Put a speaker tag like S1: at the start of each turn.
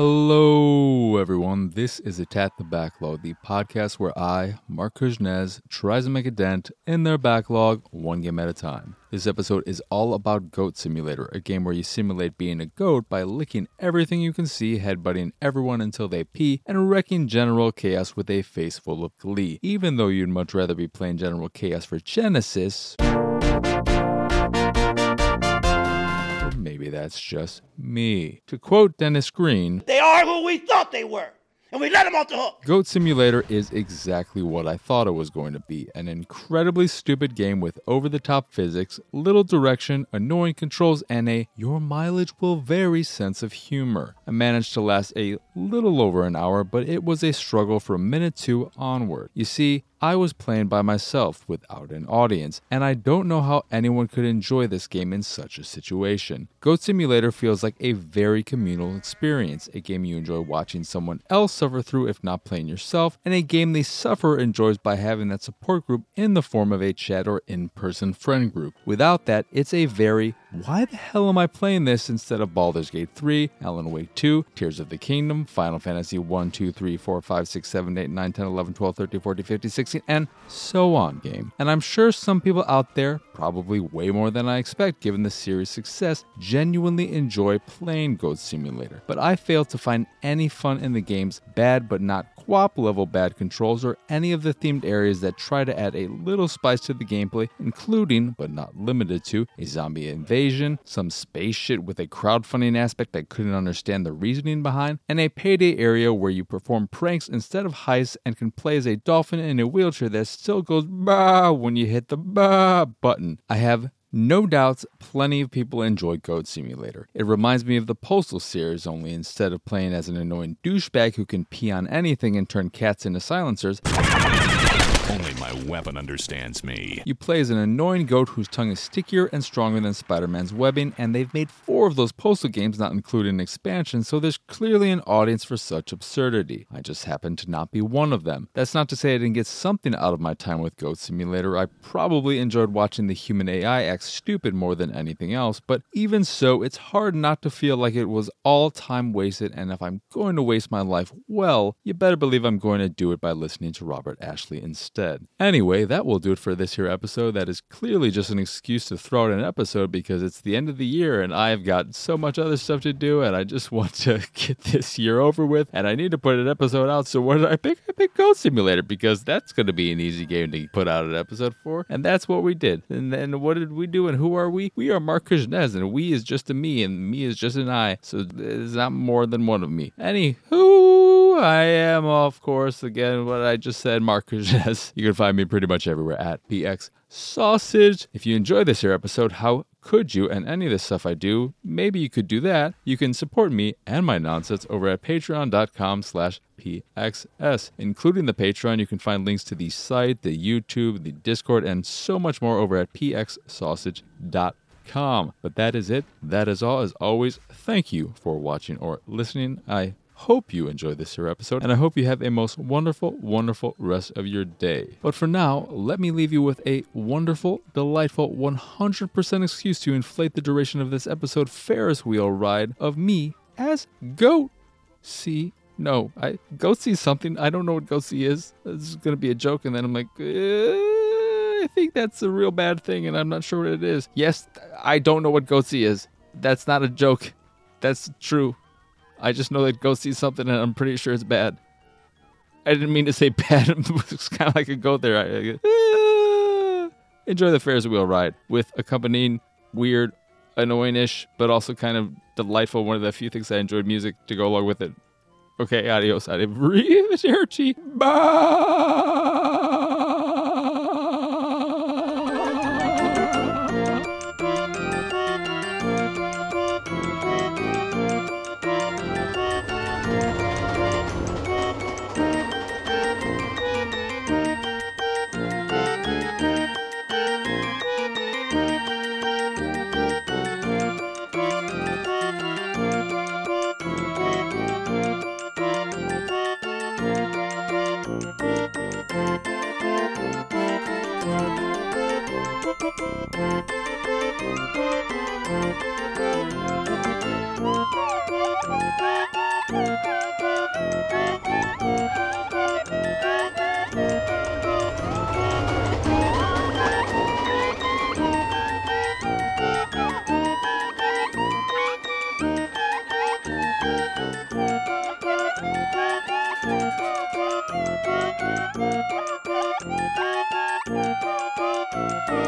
S1: Hello, everyone. This is Attack the Backlog, the podcast where I, Mark Kuznez, tries to make a dent in their backlog one game at a time. This episode is all about Goat Simulator, a game where you simulate being a goat by licking everything you can see, headbutting everyone until they pee, and wrecking General Chaos with a face full of glee. Even though you'd much rather be playing General Chaos for Genesis. Maybe that's just me. To quote Dennis Green,
S2: They are who we thought they were, and we let them off the hook.
S1: Goat Simulator is exactly what I thought it was going to be an incredibly stupid game with over the top physics, little direction, annoying controls, and a your mileage will vary sense of humor. I managed to last a little over an hour, but it was a struggle from minute two onward. You see, I was playing by myself without an audience, and I don't know how anyone could enjoy this game in such a situation. Goat Simulator feels like a very communal experience, a game you enjoy watching someone else suffer through if not playing yourself, and a game the sufferer enjoys by having that support group in the form of a chat or in person friend group. Without that, it's a very why the hell am I playing this instead of Baldur's Gate 3, Alan Wake 2, Tears of the Kingdom, Final Fantasy 1, 2, 3, 4, 5, 6, 7, 8, 9, 10, 11, 12, 13, 14, 15, 16, and so on game. And I'm sure some people out there, probably way more than I expect given the series' success, genuinely enjoy playing Goat Simulator. But I failed to find any fun in the game's bad but not QWOP level bad controls or any of the themed areas that try to add a little spice to the gameplay, including, but not limited to, a zombie invasion, some space shit with a crowdfunding aspect I couldn't understand the reasoning behind, and a payday area where you perform pranks instead of heists and can play as a dolphin in a wheelchair that still goes bah when you hit the bah button. I have no doubts, plenty of people enjoy Goat Simulator. It reminds me of the Postal series, only instead of playing as an annoying douchebag who can pee on anything and turn cats into silencers,
S3: Only my weapon understands me.
S1: you play as an annoying goat whose tongue is stickier and stronger than Spider Man's webbing, and they've made four of those Postal games, not including an expansion, so there's clearly an audience for such absurdity. I just happen to not be one of them. That's not to say I didn't get something out of my time with Goat Simulator. I probably enjoyed watching the human AI act stupid more than anything else, but even so, it's hard not to feel like it was all time wasted, and if I'm going to waste my life well, you better believe I'm going to do it by listening to Robert Ashley instead. Anyway, that will do it for this here episode. That is clearly just an excuse to throw out an episode because it's the end of the year and I've got so much other stuff to do and I just want to get this year over with and I need to put an episode out. So what did I pick? I picked Goat Simulator because that's going to be an easy game to put out an episode for. And that's what we did. And then what did we do and who are we? We are Mark Kuznez and we is just a me and me is just an I. So there's not more than one of me. Anywho, I am, of course, again, what I just said, Mark. You can find me pretty much everywhere at PX Sausage. If you enjoy this here episode, how could you and any of the stuff I do, maybe you could do that. You can support me and my nonsense over at patreon.com slash PXS. Including the Patreon, you can find links to the site, the YouTube, the Discord, and so much more over at pxsausage.com. But that is it. That is all. As always, thank you for watching or listening. I hope you enjoyed this here episode, and I hope you have a most wonderful, wonderful rest of your day. But for now, let me leave you with a wonderful, delightful, 100% excuse to inflate the duration of this episode Ferris wheel ride of me as Goat. See, no, I go see something. I don't know what go see is. This is gonna be a joke, and then I'm like, eh, I think that's a real bad thing, and I'm not sure what it is. Yes, I don't know what go see is. That's not a joke. That's true. I just know they'd go see something, and I'm pretty sure it's bad. I didn't mean to say bad. it's kind of like a goat there. I, I- ah. enjoy the Ferris wheel ride with accompanying weird, annoying-ish, but also kind of delightful. One of the few things I enjoyed music to go along with it. Okay, adios, arrivederci, bye.
S4: Thank you.